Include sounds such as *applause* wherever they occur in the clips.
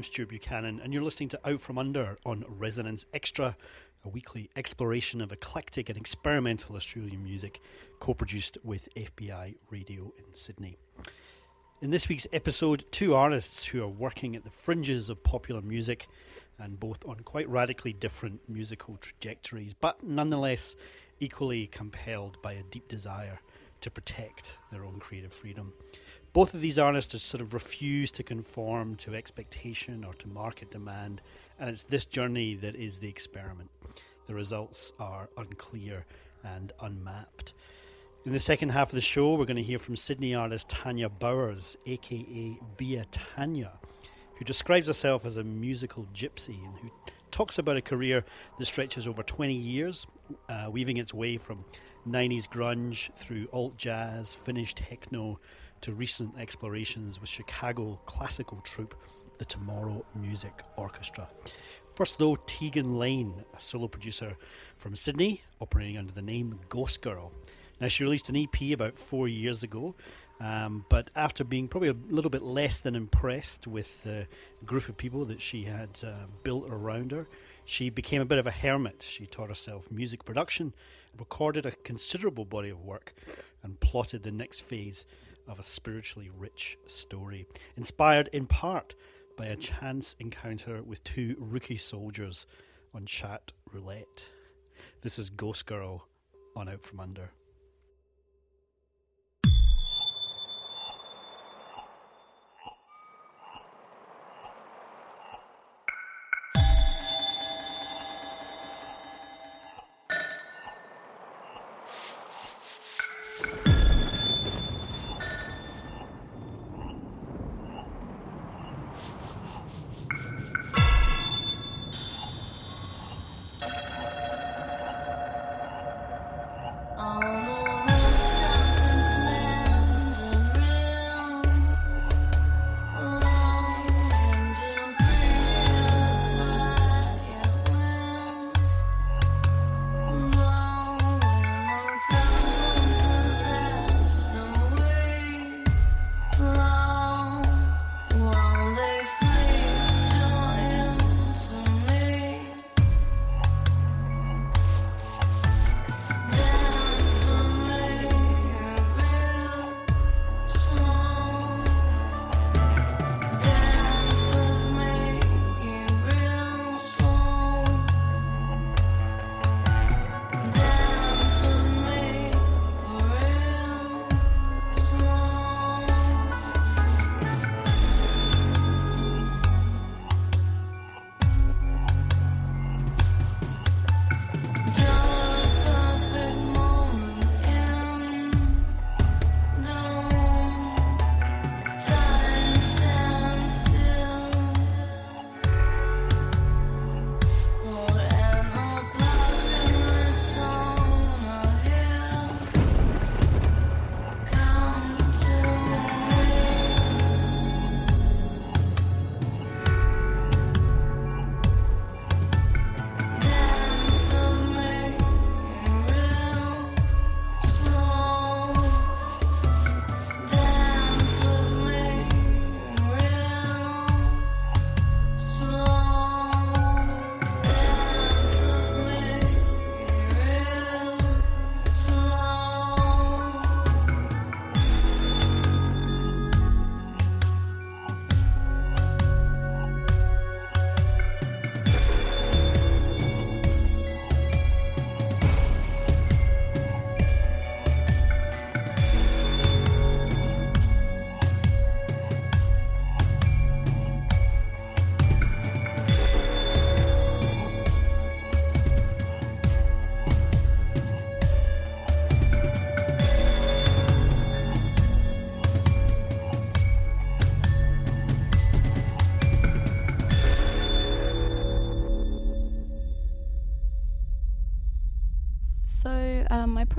I'm Stuart Buchanan, and you're listening to Out From Under on Resonance Extra, a weekly exploration of eclectic and experimental Australian music, co produced with FBI Radio in Sydney. In this week's episode, two artists who are working at the fringes of popular music and both on quite radically different musical trajectories, but nonetheless equally compelled by a deep desire to protect their own creative freedom. Both of these artists sort of refuse to conform to expectation or to market demand, and it's this journey that is the experiment. The results are unclear and unmapped. In the second half of the show, we're going to hear from Sydney artist Tania Bowers, aka Via Tania, who describes herself as a musical gypsy and who talks about a career that stretches over 20 years, uh, weaving its way from 90s grunge through alt jazz, Finnish techno, to recent explorations with Chicago classical troupe, the Tomorrow Music Orchestra. First, though, Tegan Lane, a solo producer from Sydney, operating under the name Ghost Girl. Now, she released an EP about four years ago, um, but after being probably a little bit less than impressed with the group of people that she had uh, built around her, she became a bit of a hermit. She taught herself music production, recorded a considerable body of work, and plotted the next phase of a spiritually rich story, inspired in part by a chance encounter with two rookie soldiers on chat roulette. This is Ghost Girl on Out From Under.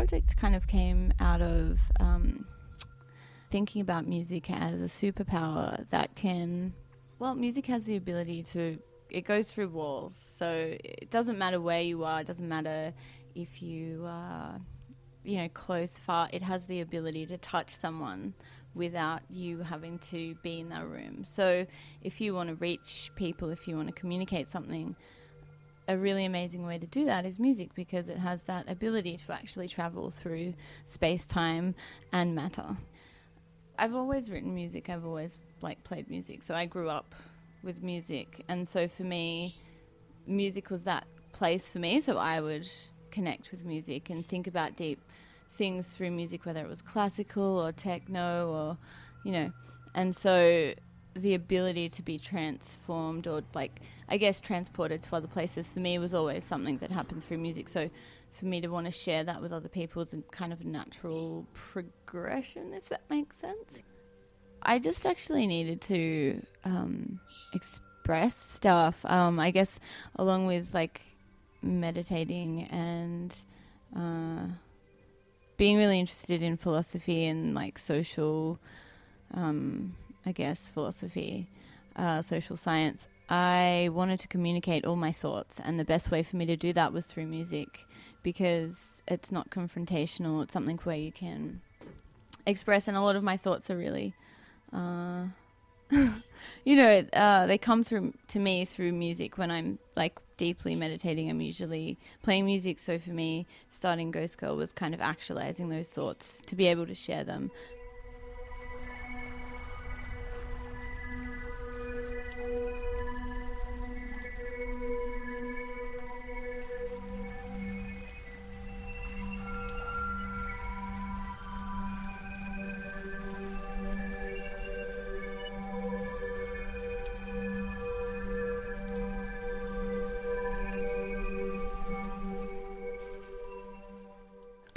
Project kind of came out of um, thinking about music as a superpower that can, well, music has the ability to, it goes through walls. So it doesn't matter where you are, it doesn't matter if you are you know, close, far. It has the ability to touch someone without you having to be in that room. So if you want to reach people, if you want to communicate something, a really amazing way to do that is music because it has that ability to actually travel through space, time, and matter. I've always written music. I've always like played music. So I grew up with music, and so for me, music was that place for me. So I would connect with music and think about deep things through music, whether it was classical or techno or, you know, and so the ability to be transformed or like I guess transported to other places for me was always something that happened through music. So for me to want to share that with other people is a kind of a natural progression, if that makes sense. I just actually needed to um, express stuff. Um, I guess along with like meditating and uh, being really interested in philosophy and like social, um, I guess, philosophy, uh, social science. I wanted to communicate all my thoughts, and the best way for me to do that was through music because it's not confrontational. It's something where you can express, and a lot of my thoughts are really, uh, *laughs* you know, uh, they come through to me through music when I'm like deeply meditating. I'm usually playing music. So for me, starting Ghost Girl was kind of actualizing those thoughts to be able to share them.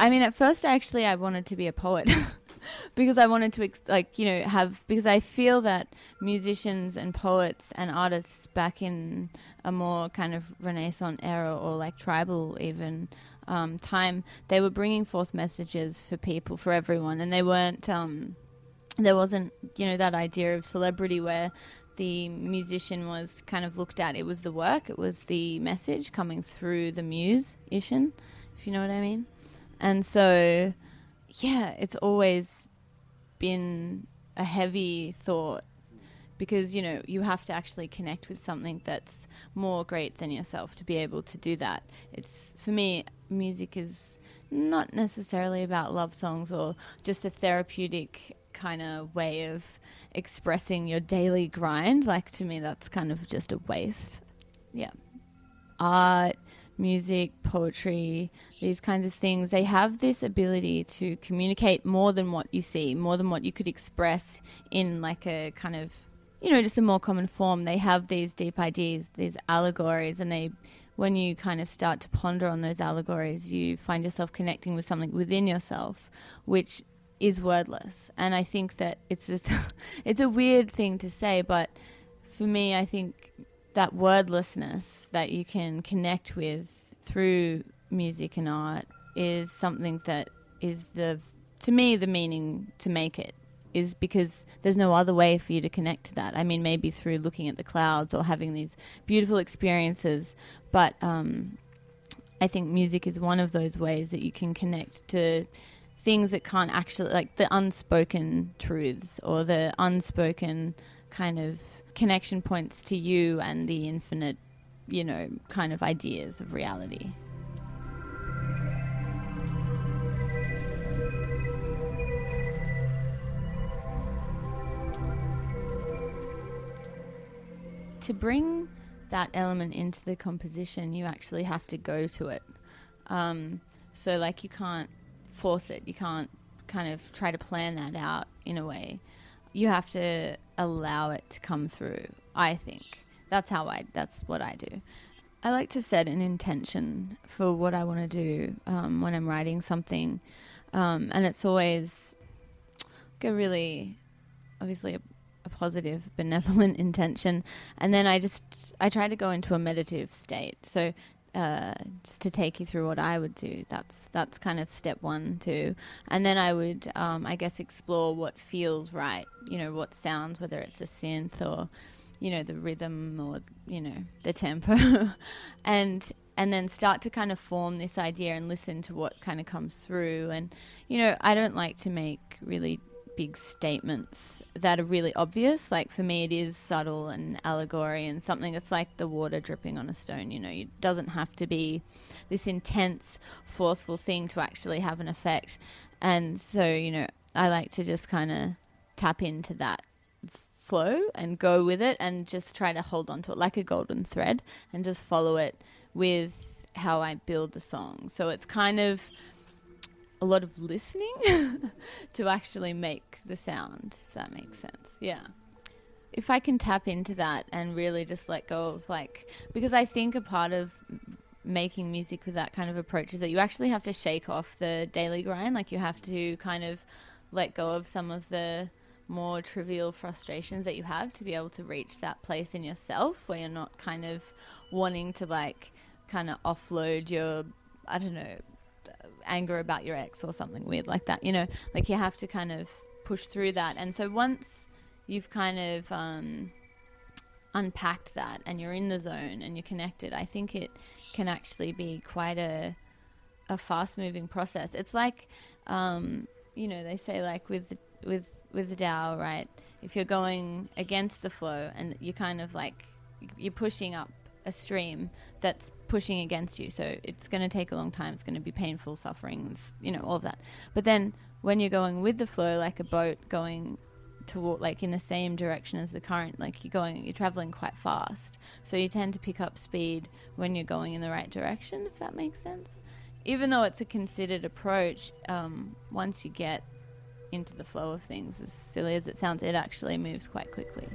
I mean, at first, actually, I wanted to be a poet *laughs* because I wanted to, like, you know, have, because I feel that musicians and poets and artists back in a more kind of Renaissance era or like tribal even um, time, they were bringing forth messages for people, for everyone, and they weren't, um, there wasn't, you know, that idea of celebrity where the musician was kind of looked at. It was the work, it was the message coming through the musician, if you know what I mean. And so, yeah, it's always been a heavy thought because, you know, you have to actually connect with something that's more great than yourself to be able to do that. It's, for me, music is not necessarily about love songs or just a therapeutic kind of way of expressing your daily grind. Like, to me, that's kind of just a waste. Yeah. Art music, poetry, these kinds of things, they have this ability to communicate more than what you see, more than what you could express in like a kind of, you know, just a more common form. They have these deep ideas, these allegories, and they, when you kind of start to ponder on those allegories, you find yourself connecting with something within yourself, which is wordless. And I think that it's just, *laughs* it's a weird thing to say, but for me, I think that wordlessness that you can connect with through music and art is something that is the to me the meaning to make it is because there's no other way for you to connect to that. I mean, maybe through looking at the clouds or having these beautiful experiences, but um, I think music is one of those ways that you can connect to things that can't actually, like the unspoken truths or the unspoken kind of connection points to you and the infinite, you know, kind of ideas of reality. To bring that element into the composition, you actually have to go to it. Um, so, like, you can't force it. You can't kind of try to plan that out in a way you have to allow it to come through. I think that's how I. That's what I do. I like to set an intention for what I want to do um, when I'm writing something, um, and it's always like a really, obviously a, a, positive, *laughs* benevolent intention. And then I just I try to go into a meditative state. So uh, just to take you through what I would do. That's that's kind of step one, too. And then I would, um, I guess, explore what feels right. You know, what sounds, whether it's a synth or, you know, the rhythm or you know the tempo. *laughs* and and then start to kind of form this idea and listen to what kind of comes through. And, you know, I don't like to make really big statements that are really obvious. Like for me, it is subtle and allegory and something that's like the water dripping on a stone. You know, it doesn't have to be this intense, forceful thing to actually have an effect. And so, you know, I like to just kind of tap into that flow and go with it and just try to hold on to it like a golden thread and just follow it with how I build the song. So it's kind of a lot of listening *laughs* to actually make the sound, if that makes sense. Yeah. If I can tap into that and really just let go of like, because I think a part of making music with that kind of approach is that you actually have to shake off the daily grind. Like you have to kind of let go of some of the more trivial frustrations that you have to be able to reach that place in yourself where you're not kind of wanting to like kind of offload your, I don't know, anger about your ex or something weird like that. You know, like you have to kind of push through that. And so once you've kind of um, unpacked that and you're in the zone and you're connected, I think it can actually be quite a a fast moving process. It's like, um, you know, they say like with with with the Tao, right? If you're going against the flow and you're kind of like you're pushing up a stream that's pushing against you. So it's going to take a long time. It's going to be painful, sufferings, you know, all of that. But then when you're going with the flow, like a boat going toward, like in the same direction as the current, like you're going, you're traveling quite fast. So you tend to pick up speed when you're going in the right direction, if that makes sense. Even though it's a considered approach, um, once you get into the flow of things, as silly as it sounds, it actually moves quite quickly.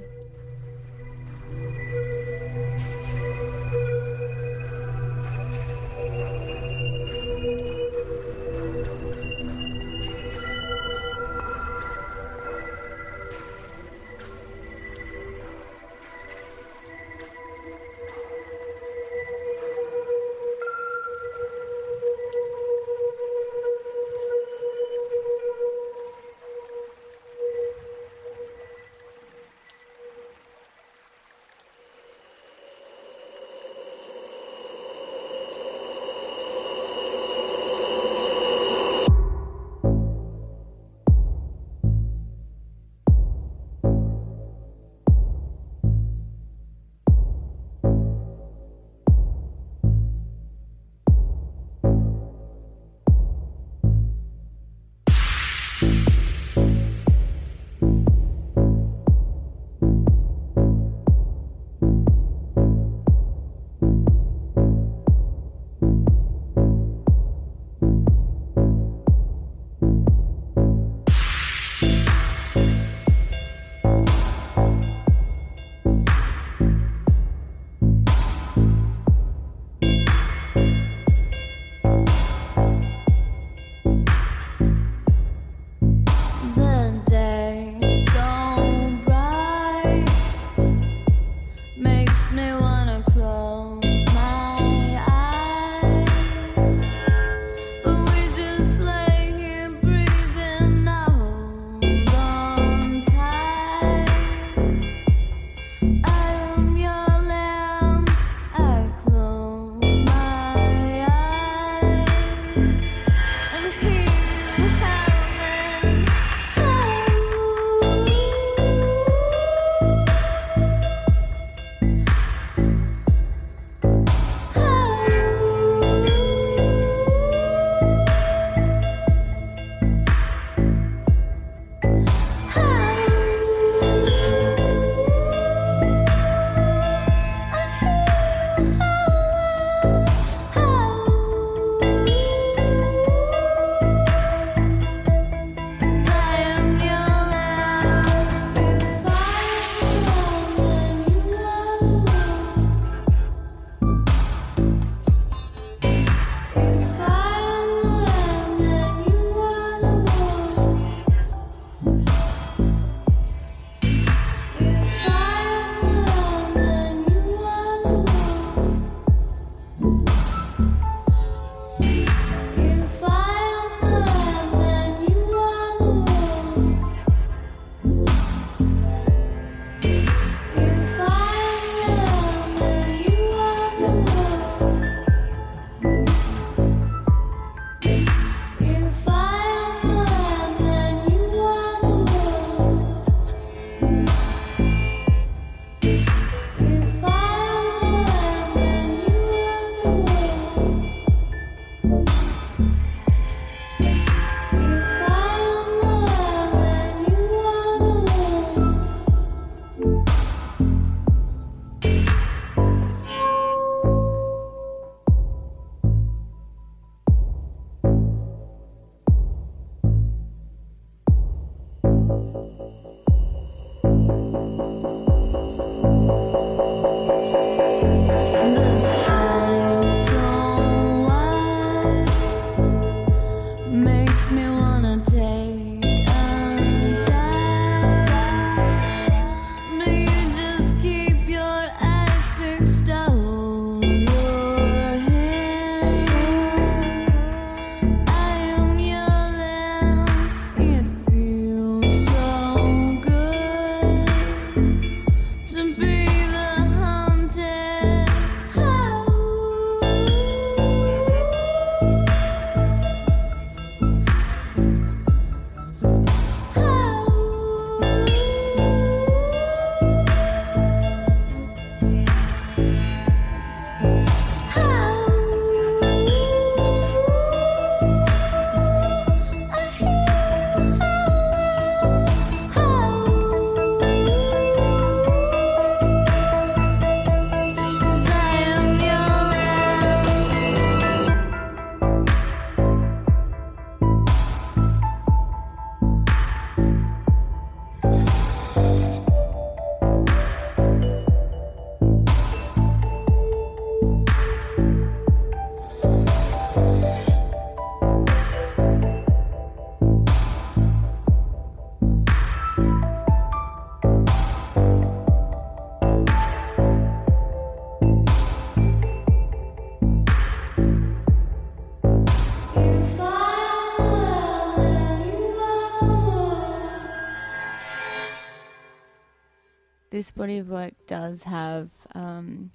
This body of work does have um,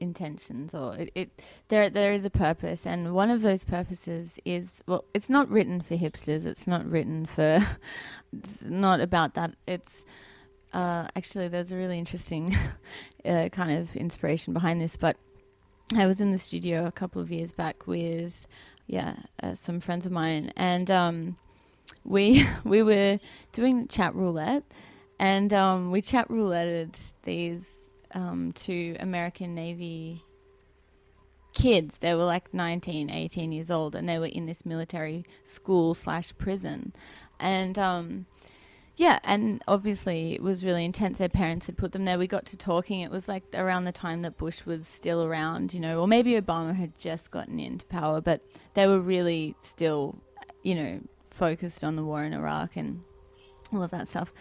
intentions, or it, it there there is a purpose, and one of those purposes is well, it's not written for hipsters. It's not written for. *laughs* it's not about that. It's uh, actually there's a really interesting *laughs* uh, kind of inspiration behind this, but I was in the studio a couple of years back with yeah uh, some friends of mine, and um, we *laughs* we were doing chat roulette and um, we chat rouletted these um, two American Navy kids. They were like 19, 18 years old, and they were in this military school slash prison. And um, yeah, and obviously it was really intense. Their parents had put them there. We got to talking. It was like around the time that Bush was still around, you know, or maybe Obama had just gotten into power, but they were really still, you know, focused on the war in Iraq and all of that stuff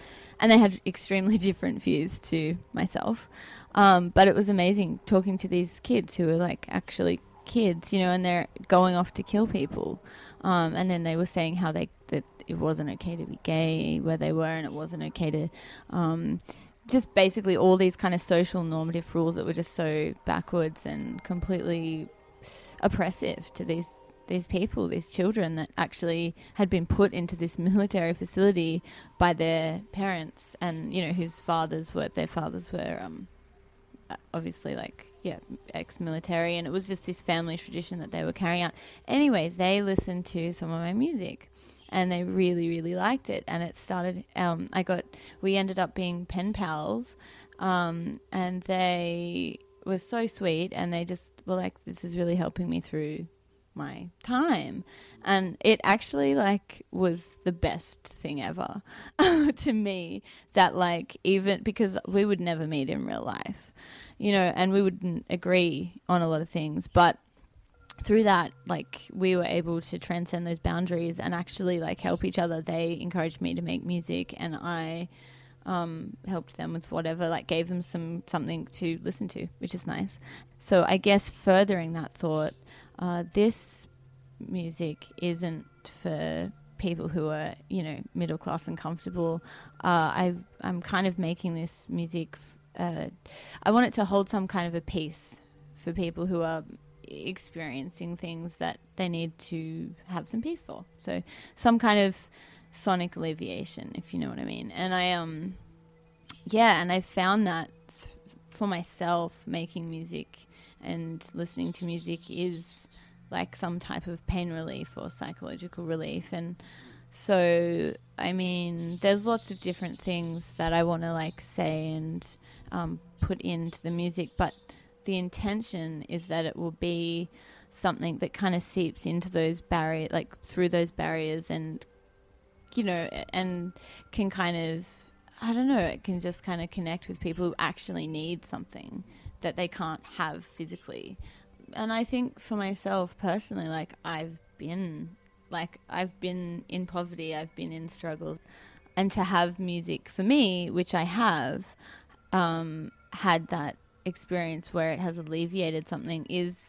and they had extremely *laughs* different views to myself. Um, but it was amazing talking to these kids who were like actually kids, you know, and they're going off to kill people. Um, and then they were saying how they that it wasn't okay to be gay where they were, and it wasn't okay to. Um, just basically all these kind of social normative rules that were just so backwards and completely oppressive to these these people, these children that actually had been put into this *laughs* military facility by their parents, and you know whose fathers were their fathers were um, obviously like yeah ex-military, and it was just this family tradition that they were carrying out. Anyway, they listened to some of my music. And they really, really liked it, and it started. Um, I got. We ended up being pen pals, um, and they were so sweet, and they just were like, "This is really helping me through my time. And it actually like was the best thing ever *laughs* to me that like even because we would never meet in real life you know and we wouldn't agree on a lot of things. But through that like we were able to transcend those boundaries and actually like help each other. They encouraged me to make music and i um, helped them with whatever like gave them some something to listen to which is nice. So i guess furthering that thought uh, this music isn't for people who are, you know, middle class and comfortable. Uh, I, I'm kind of making this music. Uh, I want it to hold some kind of a peace for people who are experiencing things that they need to have some peace for. So some kind of sonic alleviation, if you know what I mean. And I um, yeah, and I found that for myself, making music and listening to music is like some type of pain relief or psychological relief. And so i mean there's lots of different things that i want to like say and um, put into the music but the intention is that it will be something that kind of seeps into those barriers like through those barriers and you know, and can kind of, I don't know, it can just kind of connect with people who actually need something that they can't have physically. And I think for myself personally, like I've been, like I've been in poverty, I've been in struggles, and to have music for me, which I have, um, had that experience where it has alleviated something is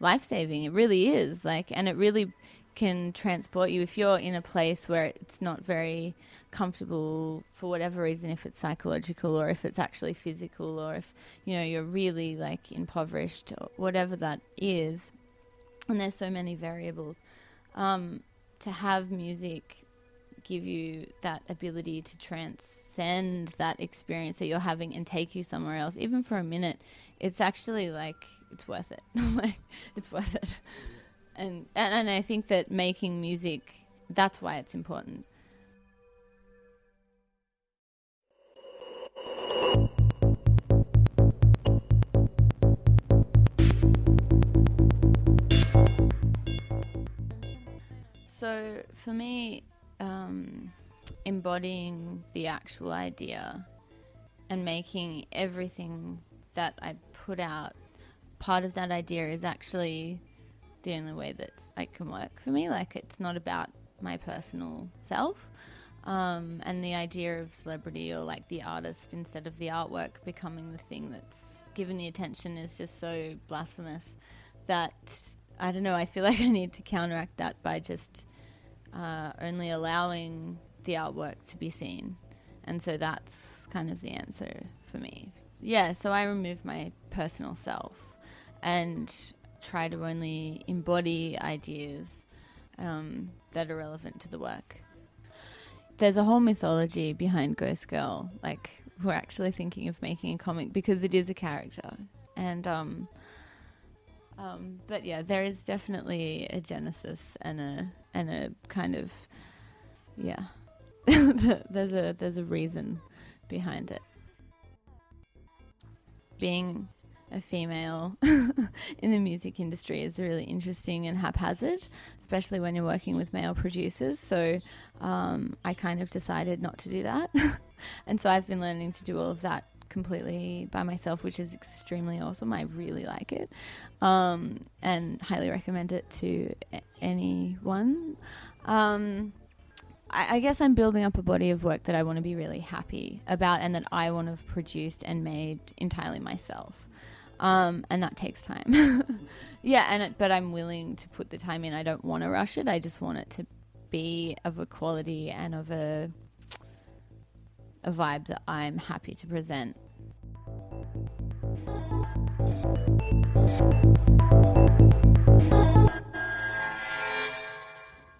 life saving. It really is. Like, and it really can transport you if you're in a place where it's not very comfortable for whatever reason, if it's psychological or if it's actually physical or if, you know, you're really like impoverished or whatever that is. And there's so many variables. Um, to have music give you that ability to transcend that experience that you're having and take you somewhere else, even for a minute, it's actually like it's worth it. *laughs* like it's worth it. And, and and I think that making music that's why it's important. So for me, um, embodying the actual idea and making everything that I put out part of that idea is actually the only way that it can work for me. Like, it's not about my personal self. Um, and the idea of celebrity or like the artist instead of the artwork becoming the thing that's given the attention is just so blasphemous that I don't know. I feel *laughs* like I need to counteract that by just uh, only allowing the artwork to be seen. And so that's kind of the answer for me. Yeah, so I remove my personal self and try to only embody ideas um, that are relevant to the work. There's a whole mythology behind Ghost Girl. Like, we're actually thinking of making a comic because it is a character. And, um, um, but yeah, there is definitely a genesis and a and a kind of yeah. *laughs* there's a there's a reason behind it. Being a female *laughs* in the music industry is really interesting and haphazard, especially when you're working with male producers. So um, I kind of decided not to do that. *laughs* and so I've been learning to do all of that completely by myself, which is extremely awesome. I really like it um, and highly recommend it to a- anyone. Um, I, I guess I'm building up a body of work that I want to be really happy about and that I want to have produced and made entirely myself. Um, and that takes time. *laughs* yeah, and it, but I'm willing to put the time in. I don't want to rush it. I just want it to be of a quality and of a a vibe that I'm happy to present.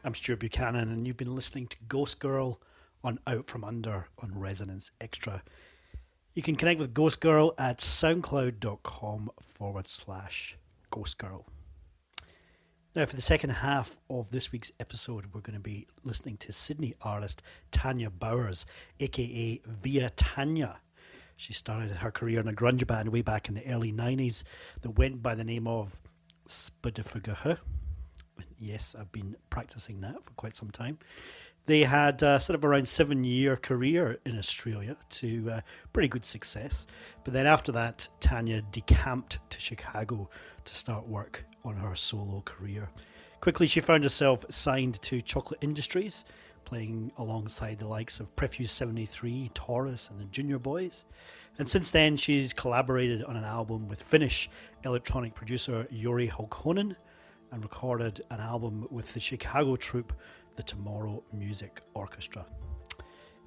I'm Stuart Buchanan, and you've been listening to Ghost Girl on Out From Under on Resonance Extra. You can connect with Ghost Girl at soundcloud.com forward slash Ghost Girl. Now, for the second half of this week's episode, we're going to be listening to Sydney artist Tania Bowers, aka Via Tania. She started her career in a grunge band way back in the early 90s that went by the name of Spidifugaha. Yes, I've been practicing that for quite some time. They had uh, sort of around seven year career in Australia to uh, pretty good success. But then after that, Tania decamped to Chicago to start work on her solo career. Quickly, she found herself signed to Chocolate Industries, playing alongside the likes of Prefuse 73, Taurus, and the Junior Boys. And since then, she's collaborated on an album with Finnish electronic producer Jori Hulkkonen and recorded an album with the Chicago troupe the Tomorrow Music Orchestra.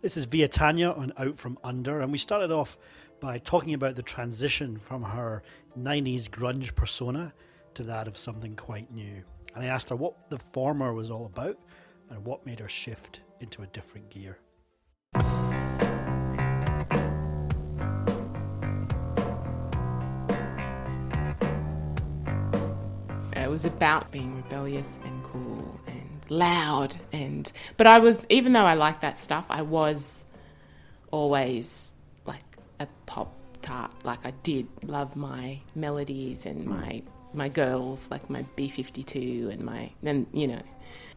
This is Via Tania on Out From Under, and we started off by talking about the transition from her 90s grunge persona to that of something quite new. And I asked her what the former was all about and what made her shift into a different gear. It was about being rebellious and and loud and but I was even though I like that stuff, I was always like a pop tart. Like I did love my melodies and my my girls, like my B fifty two and my then you know.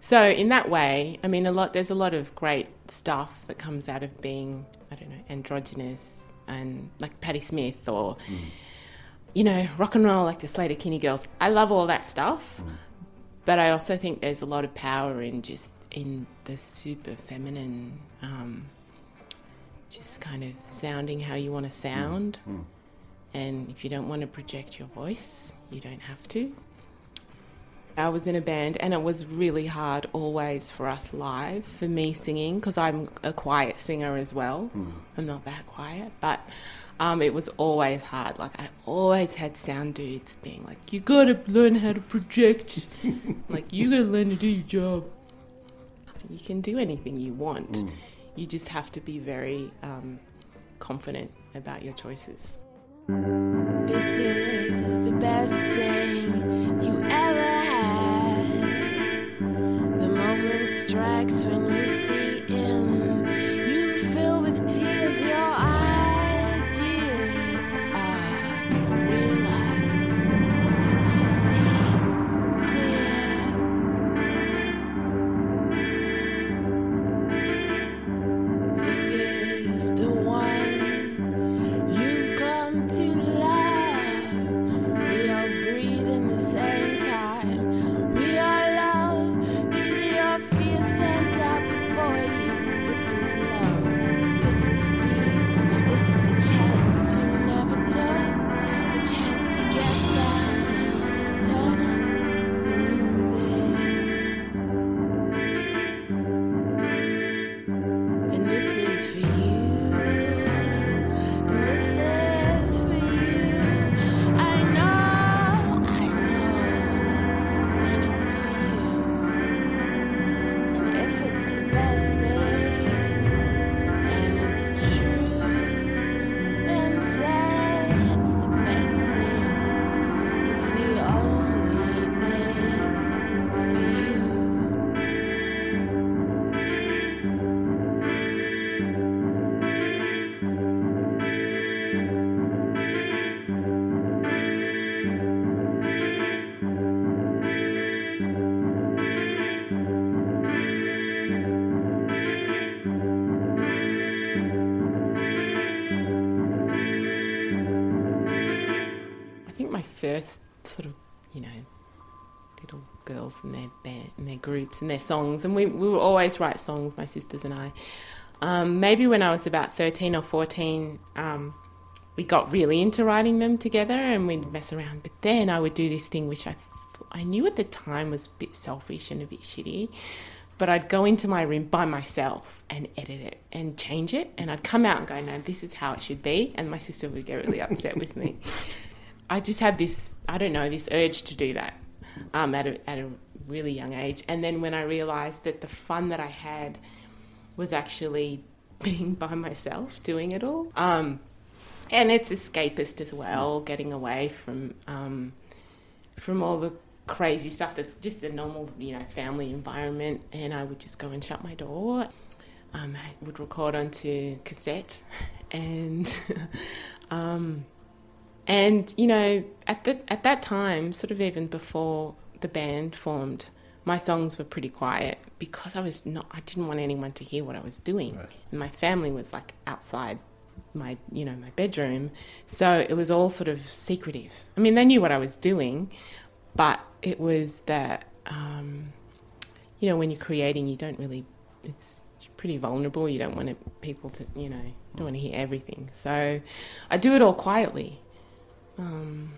So in that way, I mean, a lot. There's a lot of great stuff that comes out of being I don't know androgynous and like Patti Smith or. Mm. You know, rock and roll like the Sleater-Kinney girls. I love all that stuff, mm. But I also think there's a lot of power in just in the super feminine um, just kind of sounding how you want to sound. Mm. And if you don't want to project your voice, you don't have to. I was in a band, and it was really hard always for us live, for me singing, because I'm a quiet singer as well. Mm. I'm not that quiet, but um, it was always hard. Like, I always had sound dudes being like, You gotta learn how to project. *laughs* like, you gotta learn to do your job. You can do anything you want. Mm you just have to be very um, confident about your choices. This is the best thing you ever had. The moment strikes when sort of, you know, little girls and their band and their groups and their songs, and we we would always write songs, my sisters and I. Um, maybe when I was about thirteen or fourteen, um, we got really into writing them together, and we'd mess around. But then I would do this thing which I I knew at the time was a bit selfish and a bit shitty. But I'd go into my room by myself and edit it and change it. And I'd come out and go, no, this is how it should be. And my sister would get really upset with me. I just had this, I don't know, this urge to do that um, at, a, at a really young age. And then when I realized that the fun that I had was actually *laughs* being by myself doing it all. Um, and it's escapist as well, getting away from um, from all the crazy stuff that's just a normal, you know, family environment. And I would just go and shut my door. Um, I would record onto cassette, *laughs* and *laughs* um, and you know, at the at that time, sort of even before the band formed, my songs were pretty quiet because I was not. I didn't want anyone to hear what I was doing, right. and my family was like outside my you know my bedroom, so it was all sort of secretive. I mean, they knew what I was doing, but it was that um, you know when you're creating, you don't really. It's pretty vulnerable. You don't want people to you know you don't want to hear everything. So I do it all quietly um,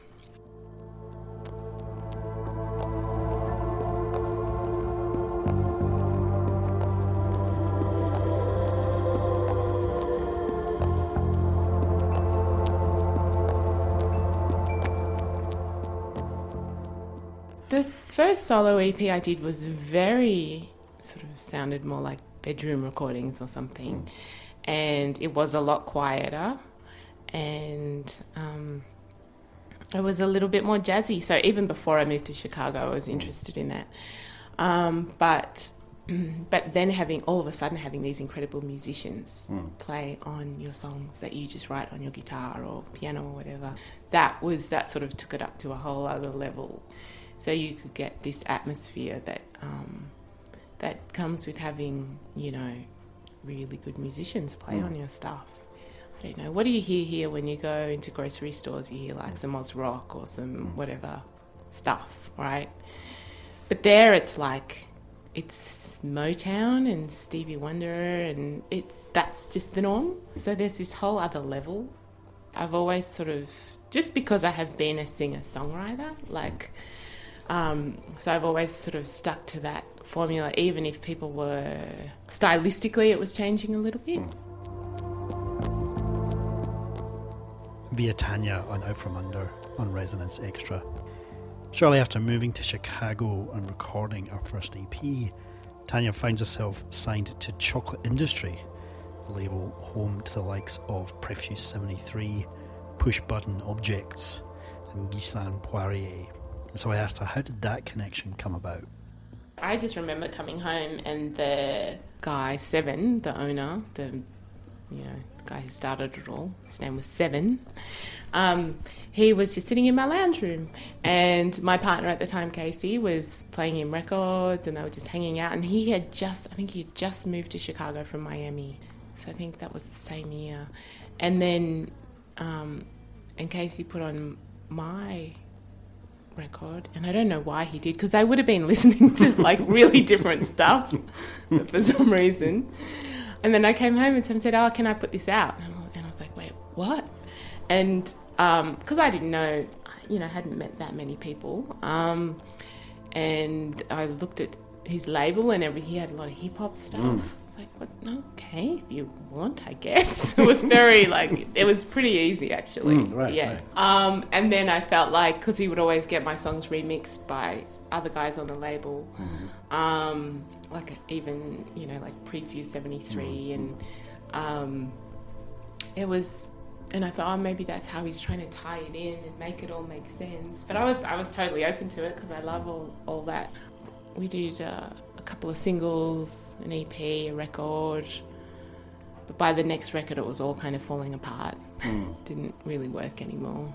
this first solo EP I did was very sort of sounded more like bedroom recordings or something, and it was a lot quieter, and um, it was a little bit more jazzy. So even before I moved to Chicago, I was interested in that. Um, but *clears throat* but then having all of a sudden having these incredible musicians play on your songs that you just write on your guitar or piano or whatever that was that sort of took it up to a whole other level. So you could get this atmosphere that um, that comes with having you know really good musicians play on your stuff Don't know. What do you hear here when you go into grocery stores? You hear like some Oz rock or some whatever stuff, right? But there it's like it's Motown and Stevie Wonder and it's that's just the norm. So there's this whole other level. I've always sort of just because I have been a singer songwriter, like um, so I've always sort of stuck to that formula, even if people were stylistically it was changing a little bit. Via Tania on Out From Under on Resonance Extra. Shortly after moving to Chicago and recording our first EP, Tania finds herself signed to Chocolate Industry, the label home to the likes of Prefuse 73, Push Button Objects, and Ghislain Poirier. And so I asked her, how did that connection come about? I just remember coming home and the guy Seven, the owner, the you know the guy who started it all, his name was Seven. Um, he was just sitting in my lounge room, and my partner at the time, Casey, was playing him records, and they were just hanging out. And he had just, I think he had just moved to Chicago from Miami, so I think that was the same year. And then, um, and Casey put on my record, and I don't know why he did because they would have been *laughs* listening to like really different stuff for some reason. And then I came home and someone said, "Oh, can I put this out?" And, I was like, "Wait, what?" And because I didn't know, you know, hadn't met that many people, um, and I looked at his label and everything. He had a lot of hip hop stuff. I was like, "What? Okay, if you want, I guess." *laughs* it was very like it was pretty easy actually. Mm, right, yeah. right. Um, and then I felt like because he would always get my songs remixed by other guys on the label, um, like even you know like Prefuse seventy three, and um, it was. And I thought, oh, maybe that's how he's trying to tie it in and make it all make sense. But I was, I was totally open to it because I love all, all that. We did uh, a couple of singles, an EP, a record. But by the next record, it was all kind of falling apart. *laughs* Didn't really work anymore.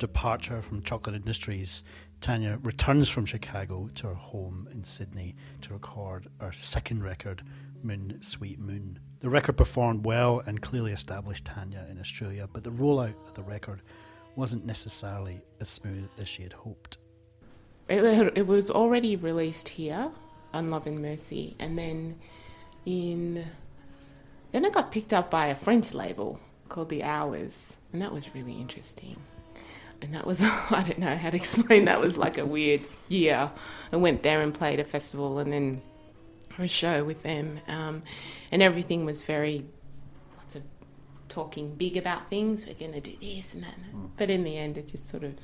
Departure from Chocolate Industries, Tania returns from Chicago to her home in Sydney to record her second record, Moon Sweet Moon. The record performed well and clearly established Tania in Australia, but the rollout of the record wasn't necessarily as smooth as she had hoped. It, it was already released here on Love and Mercy, and then in then it got picked up by a French label called The Hours, and that was really interesting. And that was *laughs* I don't know how to explain. That was like a weird year. I went there and played a festival, and then a show with them, um, and everything was very lots of talking big about things. We're going to do this and that, mm. but in the end, it just sort of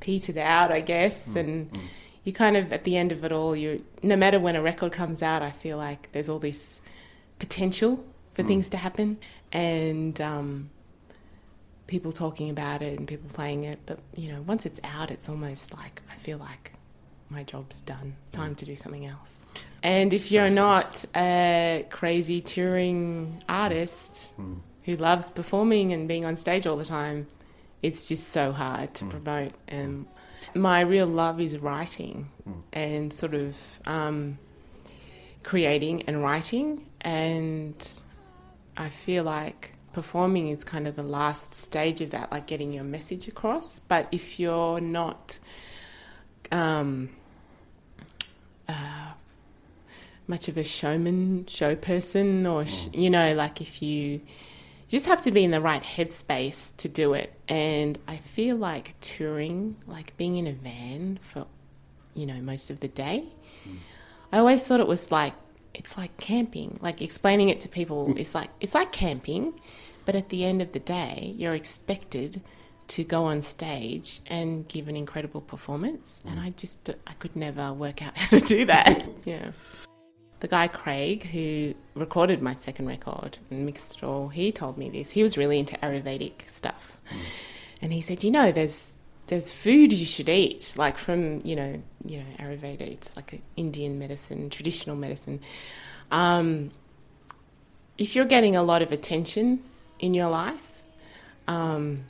petered out, I guess, mm. and. Mm. You kind of at the end of it all, you no matter when a record comes out, I feel like there's all this potential for mm. things to happen, and um, people talking about it and people playing it. But you know, once it's out, it's almost like I feel like my job's done. Time to do something else. And if you're not a crazy touring artist mm. who loves performing and being on stage all the time, it's just so hard to mm. promote. And my real love is writing mm. and sort of um, creating and writing. And I feel like performing is kind of the last stage of that, like getting your message across. But if you're not um, uh, much of a showman, show person, or sh- mm. you know, like if you you just have to be in the right headspace to do it. And I feel like touring, like being in a van for, you know, most of the day. Mm. I always thought it was like it's like camping. Like explaining it to people *laughs* is like it's like camping, but at the end of the day, you're expected to go on stage and give an incredible performance. And I just, I could never work out *laughs* how to do that. *laughs* yeah. The guy Craig, who recorded my second record and mixed it all, he told me this. He was really into Ayurvedic stuff. Mm. And he said, you know, there's there's food you should eat, like from you know, you know, Ayurveda. It's like an Indian medicine, traditional medicine. Um, if you're getting a lot of attention in your life, um,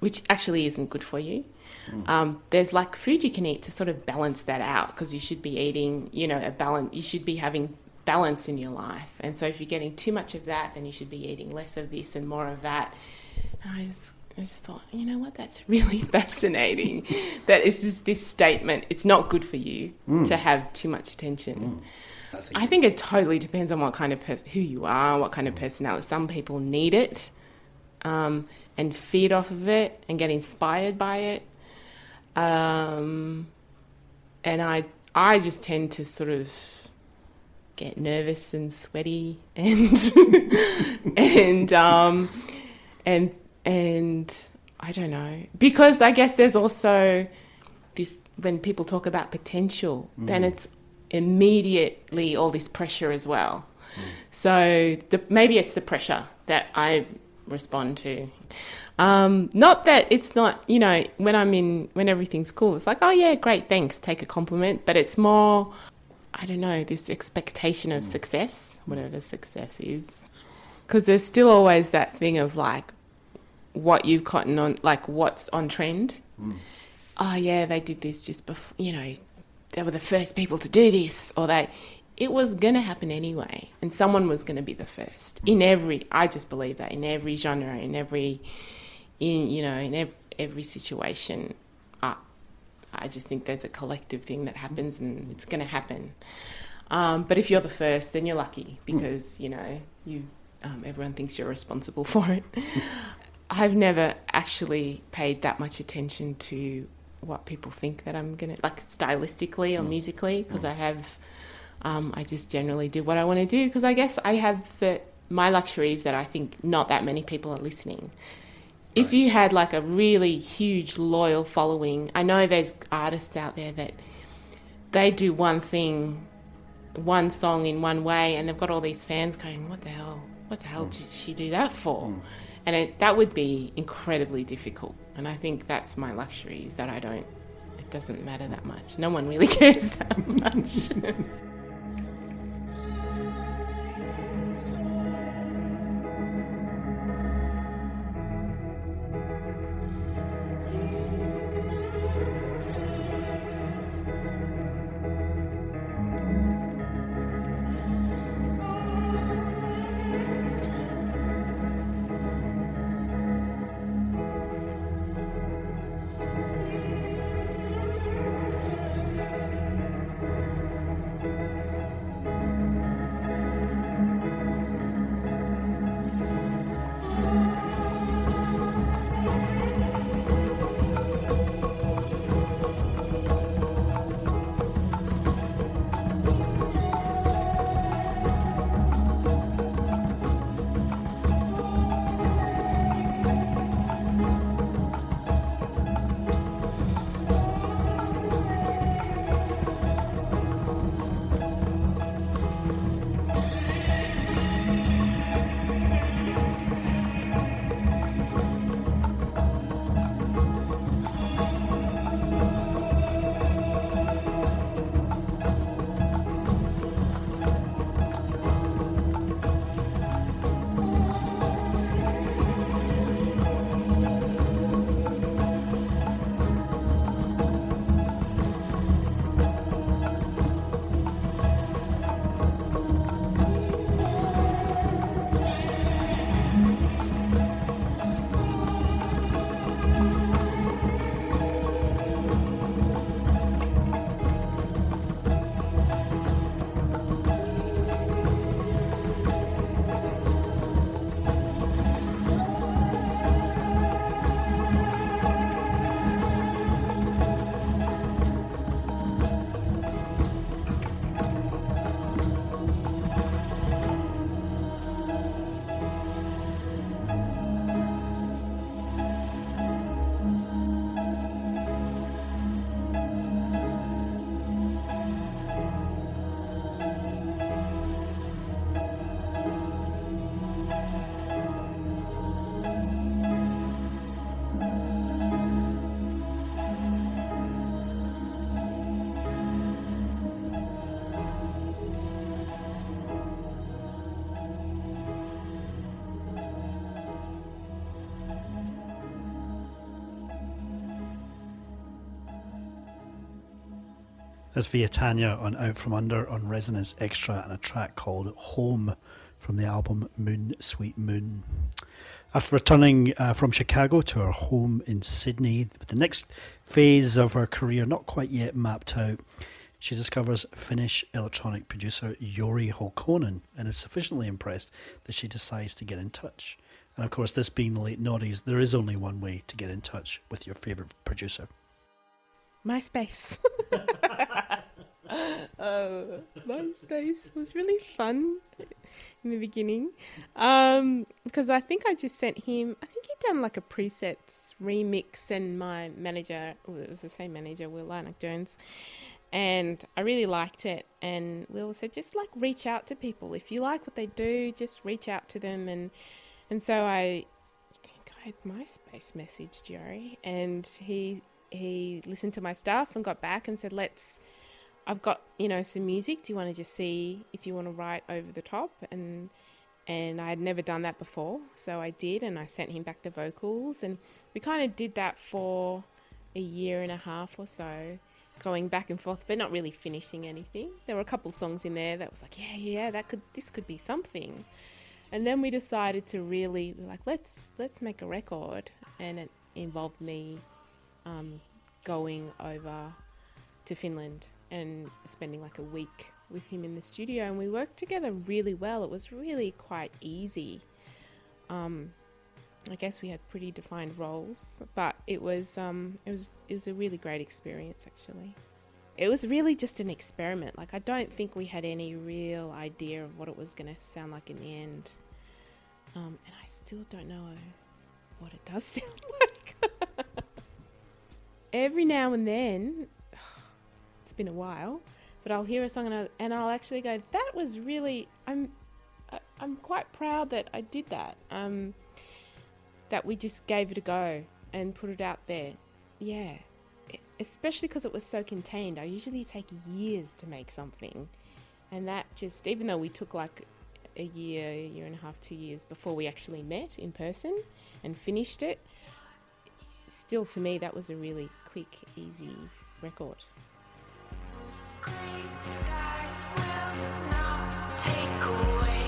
which actually isn't good for you. Mm. Um, there's like food you can eat to sort of balance that out because you should be eating, you know, a balance. You should be having balance in your life, and so if you're getting too much of that, then you should be eating less of this and more of that. And I just, I just thought, you know what, that's really *laughs* fascinating. *laughs* that is this statement. It's not good for you mm. to have too much attention. Mm. I think it totally depends on what kind of person, who you are, what kind of personality. Some people need it um, and feed off of it and get inspired by it. Um, and I, I just tend to sort of get nervous and sweaty *laughs* and and um, and and I don't know because I guess there's also this when people talk about potential, mm. then it's immediately all this pressure as well. Mm. So the, maybe it's the pressure that I respond to. Um, not that it's not, you know, when I'm in, when everything's cool, it's like, oh yeah, great, thanks, take a compliment. But it's more, I don't know, this expectation of success, whatever success is. Because there's still always that thing of like, what you've gotten on, like what's on trend. Mm. Oh yeah, they did this just before, you know, they were the first people to do this, or they. It was going to happen anyway, and someone was going to be the first in every. I just believe that in every genre, in every, in you know, in every, every situation. I, I just think there's a collective thing that happens, and it's going to happen. Um, but if you're the first, then you're lucky because you know you. Um, everyone thinks you're responsible *laughs* for it. I've never actually paid that much attention to what people think that I'm gonna like stylistically or mm. musically because I have um, I just generally do what I want to do because I guess I have the my luxury is that I think not that many people are listening. If you had like a really huge loyal following, I know there's artists out there that they do one thing, one song in one way, and they've got all these fans going, "What the hell? What the hell mm. did she do that for?" Mm. And it, that would be incredibly difficult. And I think that's my luxury is that I don't, it doesn't matter that much. No one really *laughs* cares that much. *laughs* That's via Tania on Out From Under on Resonance Extra and a track called Home from the album Moon Sweet Moon. After returning uh, from Chicago to her home in Sydney, with the next phase of her career not quite yet mapped out, she discovers Finnish electronic producer Jori Hulkkonen and is sufficiently impressed that she decides to get in touch. And of course, this being the late noughties, there is only one way to get in touch with your favourite producer. MySpace. *laughs* *laughs* oh, MySpace was really fun in the beginning um, because I think I just sent him. I think he'd done like a presets remix, and my manager it was the same manager, Will Larnock Jones, and I really liked it. And Will said, just like reach out to people if you like what they do, just reach out to them, and and so I think I had MySpace messaged Jori, and he he listened to my stuff and got back and said, "Let's." I've got you know some music. Do you want to just see if you want to write over the top? And and I had never done that before, so I did, and I sent him back the vocals, and we kind of did that for a year and a half or so, going back and forth, but not really finishing anything. There were a couple songs in there that was like, yeah, yeah, that could this could be something. And then we decided to really like let's let's make a record, and it involved me um, going over to Finland and spending like a week with him in the studio, and we worked together really well. It was really quite easy. Um, I guess we had pretty defined roles, but it was um, it was it was a really great experience actually. It was really just an experiment. Like I don't think we had any real idea of what it was going to sound like in the end, um, and I still don't know what it does *laughs* sound like. Every now and then, *sighs* it's been a while, but I'll hear a song and I'll, and I'll actually go, "That was really." I'm I'm quite proud that I did that. Um, that we just gave it a go and put it out there. Yeah, especially because it was so contained. I usually take years to make something, and that just even though we took like a year, year and a half, two years before we actually met in person and finished it. Still, to me, that was a really quick, easy record. Gray skies will not take away.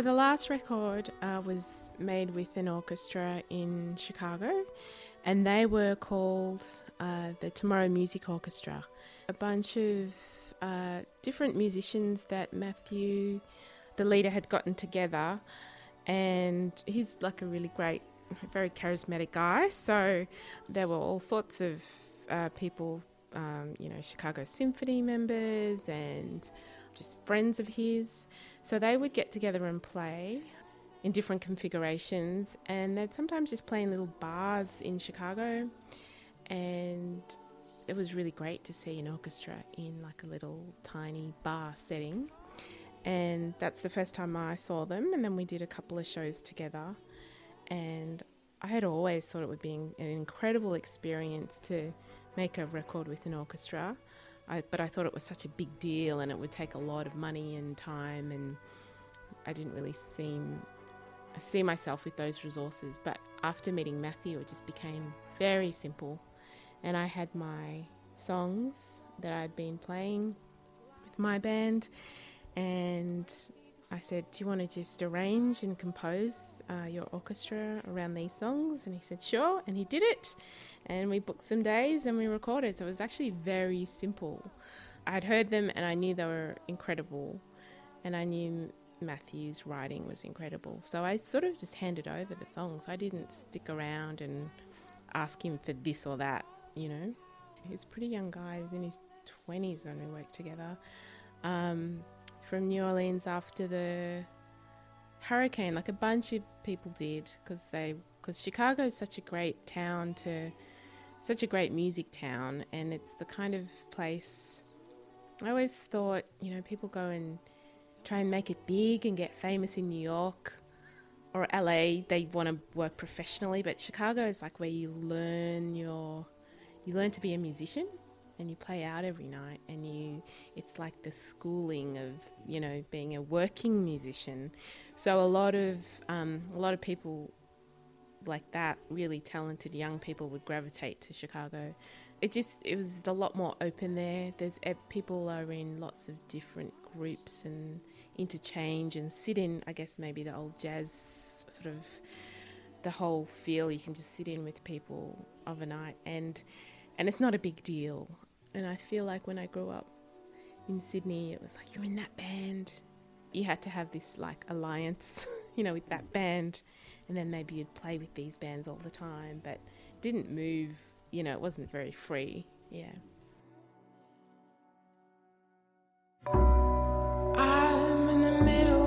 So the last record uh, was made with an orchestra in Chicago, and they were called uh, the Tomorrow Music Orchestra. A bunch of uh, different musicians that Matthew, the leader, had gotten together, and he's like a really great, very charismatic guy. So there were all sorts of uh, people, um, you know, Chicago Symphony members and just friends of his. So they would get together and play in different configurations, and they'd sometimes just play in little bars in Chicago. And it was really great to see an orchestra in like a little tiny bar setting. And that's the first time I saw them, and then we did a couple of shows together. And I had always thought it would be an incredible experience to make a record with an orchestra. I, but I thought it was such a big deal and it would take a lot of money and time, and I didn't really seem see myself with those resources. But after meeting Matthew, it just became very simple, and I had my songs that I'd been playing with my band, and I said, Do you want to just arrange and compose uh, your orchestra around these songs? And he said, Sure. And he did it and we booked some days and we recorded. So it was actually very simple. I'd heard them and I knew they were incredible, and I knew Matthew's writing was incredible. So I sort of just handed over the songs. I didn't stick around and ask him for this or that, you know. He's a pretty young guy, he was in his 20s when we worked together. Um, from New Orleans after the hurricane, like a bunch of people did, because they because Chicago is such a great town to such a great music town, and it's the kind of place I always thought, you know, people go and try and make it big and get famous in New York or LA. They want to work professionally, but Chicago is like where you learn your, you learn to be a musician and you play out every night and you it's like the schooling of you know being a working musician so a lot of um, a lot of people like that, really talented young people would gravitate to Chicago. It just it was a lot more open there. There's eh, people are in lots of different groups and interchange and sit in. I guess maybe the old jazz sort of the whole feel. You can just sit in with people overnight and and it's not a big deal. And I feel like when I grew up in Sydney, it was like you're in that band. You had to have this like alliance, *laughs* you know, with that band and then maybe you'd play with these bands all the time, but didn't move, you know, it wasn't very free. Yeah. I'm in the middle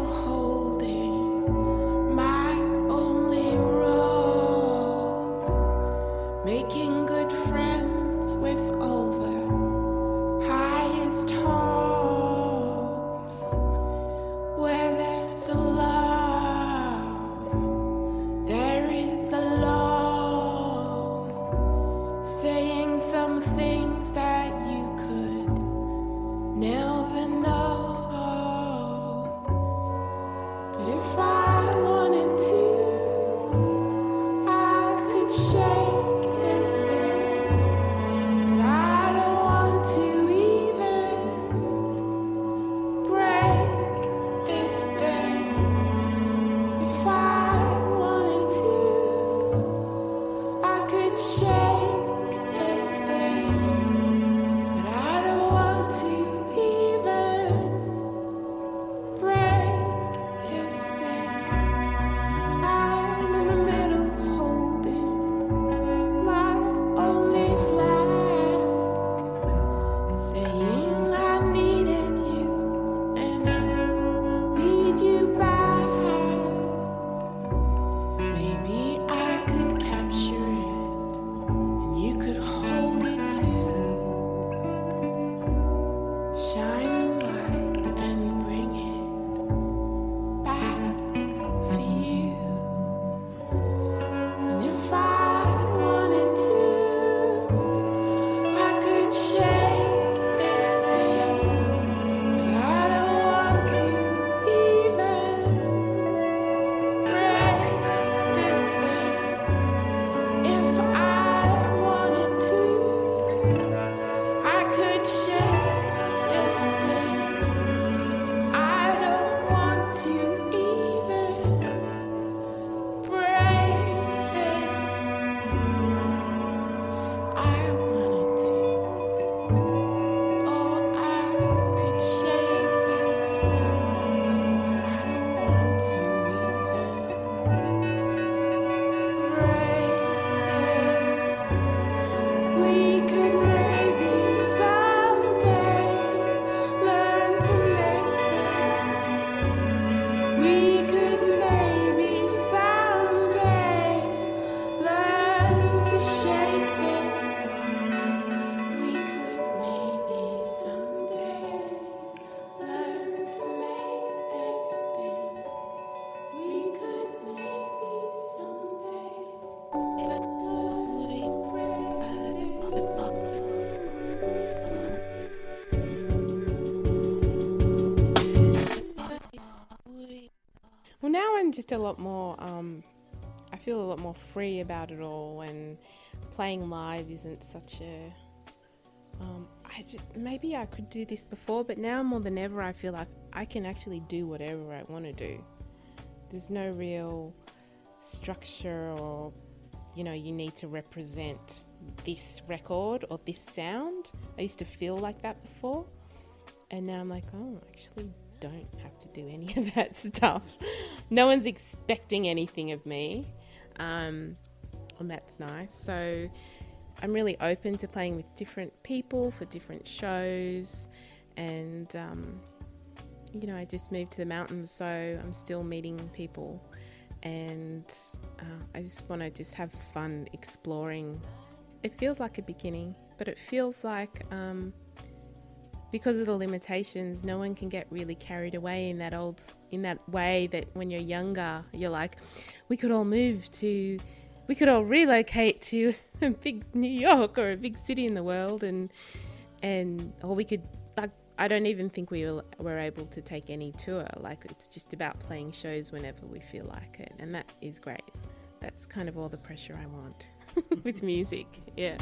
just a lot more. Um, I feel a lot more free about it all, and playing live isn't such a. Um, I just maybe I could do this before, but now more than ever, I feel like I can actually do whatever I want to do. There's no real structure or you know you need to represent this record or this sound. I used to feel like that before, and now I'm like, oh, actually don't have to do any of that *laughs* stuff. No one's expecting anything of me, um, and that's nice. So I'm really open to playing with different people for different shows, and um, you know, I just moved to the mountains, so I'm still meeting people and uh, I just want to just have fun exploring. It feels like a beginning, but it feels like um, because of the limitations, no one can get really carried away in that old in that way that when you're younger, you're like, we could all move to, we could all relocate to *laughs* a big New York or a big city in the world, and and or we could like I don't even think we were, able to take any tour. Like it's just about playing shows whenever we feel like it, and that is great. That's kind of all the pressure I want *laughs* with music. Yeah.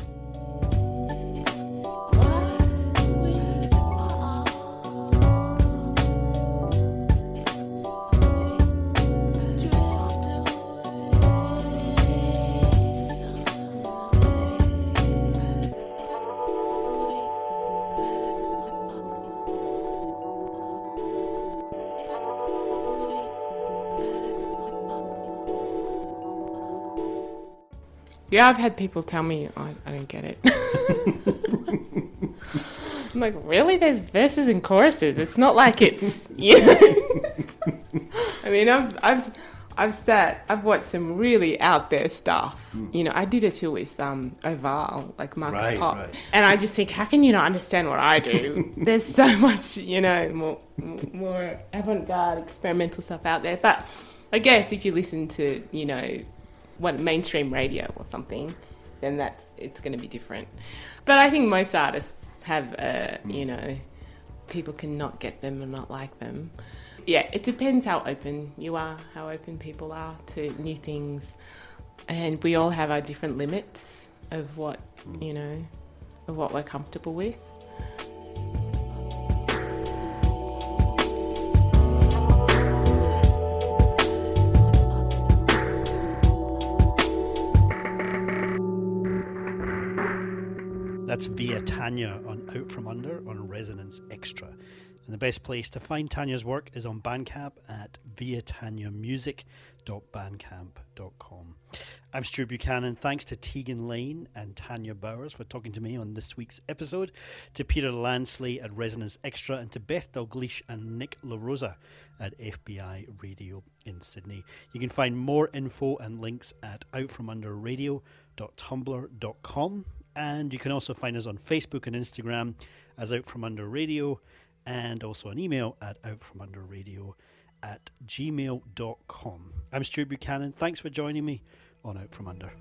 Yeah, I've had people tell me I, I don't get it. *laughs* I'm like, really? There's verses and choruses. It's not like it's you know. *laughs* I mean, I've I've I've sat, I've watched some really out there stuff. You know, I did it too with um Oval, like Markus Right, Popp, right. and I just think, how can you not understand what I do? *laughs* There's so much, you know, more more avant-garde experimental stuff out there. But I guess if you listen to, you know, what mainstream radio or something, then that's it's going to be different. But I think most artists have, uh, you know, people can not get them and not like them. Yeah, it depends how open you are, how open people are to new things, and we all have our different limits of what you know, of what we're comfortable with. That's via Tania on Out From Under on Resonance Extra. And the best place to find Tania's work is on Bandcamp at viataniamusic.bandcamp.com. I'm Stuart Buchanan. Thanks to Tegan Lane and Tania Bowers for talking to me on this week's episode, to Peter Lansley at Resonance Extra, and to Beth Dalgleish and Nick LaRosa at FBI Radio in Sydney. You can find more info and links at outfromunderradio.tumblr.com. And you can also find us on Facebook and Instagram as Out From Under Radio, and also an email at outfromunderradio at gmail.com. I'm Stuart Buchanan. Thanks for joining me on Out From Under.